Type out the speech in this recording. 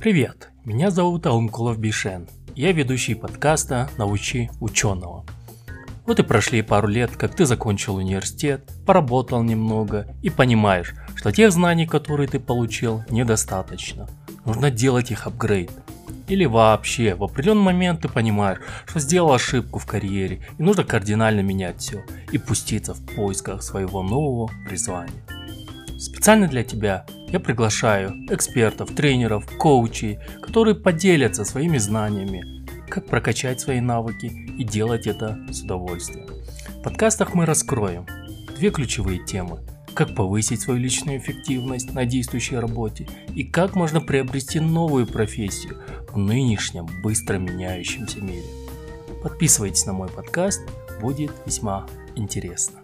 Привет, меня зовут Аункулов Бишен. Я ведущий подкаста «Научи ученого». Вот и прошли пару лет, как ты закончил университет, поработал немного и понимаешь, что тех знаний, которые ты получил, недостаточно. Нужно делать их апгрейд. Или вообще, в определенный момент ты понимаешь, что сделал ошибку в карьере и нужно кардинально менять все и пуститься в поисках своего нового призвания. Специально для тебя я приглашаю экспертов, тренеров, коучей, которые поделятся своими знаниями, как прокачать свои навыки и делать это с удовольствием. В подкастах мы раскроем две ключевые темы – как повысить свою личную эффективность на действующей работе и как можно приобрести новую профессию в нынешнем быстро меняющемся мире. Подписывайтесь на мой подкаст, будет весьма интересно.